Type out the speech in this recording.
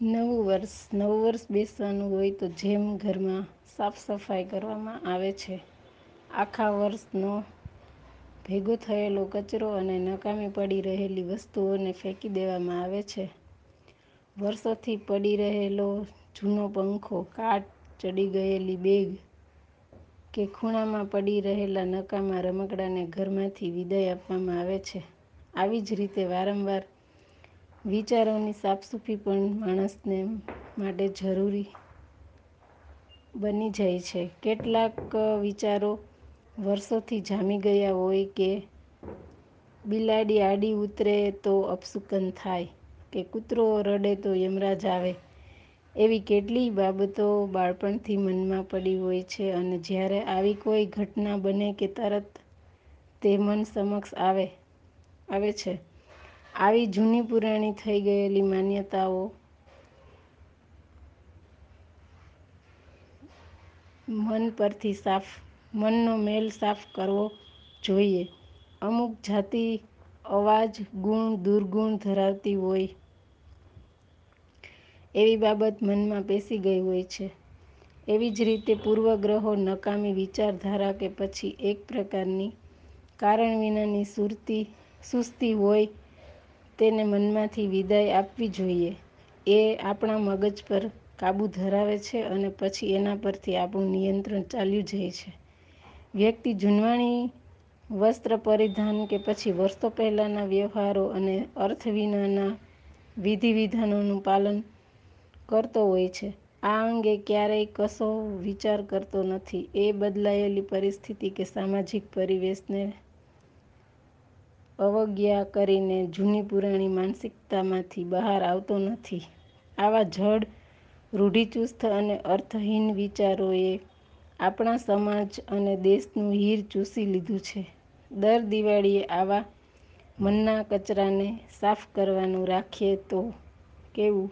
નવું વર્ષ નવું વર્ષ બેસવાનું હોય તો જેમ ઘરમાં સાફ સફાઈ કરવામાં આવે છે, આખા વર્ષનો ભેગો થયેલો કચરો અને નકામી પડી રહેલી વસ્તુઓને ફેંકી દેવામાં આવે છે. વર્ષોથી પડી રહેલો જૂનો પંખો, કાટ, ચડી ગયેલી બેગ કે ખૂણામાં પડી રહેલા નકામા રમકડાને ઘરમાંથી વિદાય આપવામાં આવે છે. આવી જ રીતે વારંવાર વિચારોની સાફસૂફી પણ માણસને માટે જરૂરી બની જાય છે. કેટલાક વિચારો વર્ષોથી જામી ગયા હોય કે બિલાડી આડી ઉતરે તો અપશુકન થાય, કે કૂતરો રડે તો યમરાજ આવે. એવી કેટલીય બાબતો બાળપણથી મનમાં પડી હોય છે અને જ્યારે આવી કોઈ ઘટના બને કે તરત તે મન સમક્ષ આવે છે. આવી જૂની પુરાણી થઈ ગયેલી માન્યતાઓ? મન પરથી મનનો મેલ સાફ કરવો જોઈએ. અમુક જાતિ અવાજ, ગુણ, દુર્ગુણ ધરાવતી હોય. એવી બાબત મનમાં પેસી ગઈ હોય છે. એવી જ રીતે પૂર્વગ્રહો નકામી વિચારધારા કે પછી એક પ્રકારની કારણ વિનાની સુરતી, સુસ્તી હોય તેને મનમાંથી વિદાય આપવી જોઈએ. એ આપણા મગજ પર કાબુ ધરાવે છે અને પછી એના પરથી આપણું નિયંત્રણ ચાલ્યું જાય છે. વ્યક્તિ જૂનવાણી, વસ્ત્ર પરિધાન કે પછી વર્ષો પહેલાંના વ્યવહારો અને અર્થ વિનાના વિધિ વિધાનોનું પાલન કરતો હોય છે. આ અંગે ક્યારેય કશો વિચાર કરતો નથી. એ બદલાયેલી પરિસ્થિતિ કે સામાજિક પરિવેશને અવગ્યા કરીને જૂની પુરાણી માનસિકતામાંથી બહાર આવતો નથી. આવા જડ, રૂઢિચુસ્ત અને અર્થહીન વિચારોએ આપણા સમાજ અને દેશનું હીર ચૂસી લીધું છે. દર દિવાળીએ આવા મનના કચરાને સાફ કરવાનું રાખીએ તો કેવું?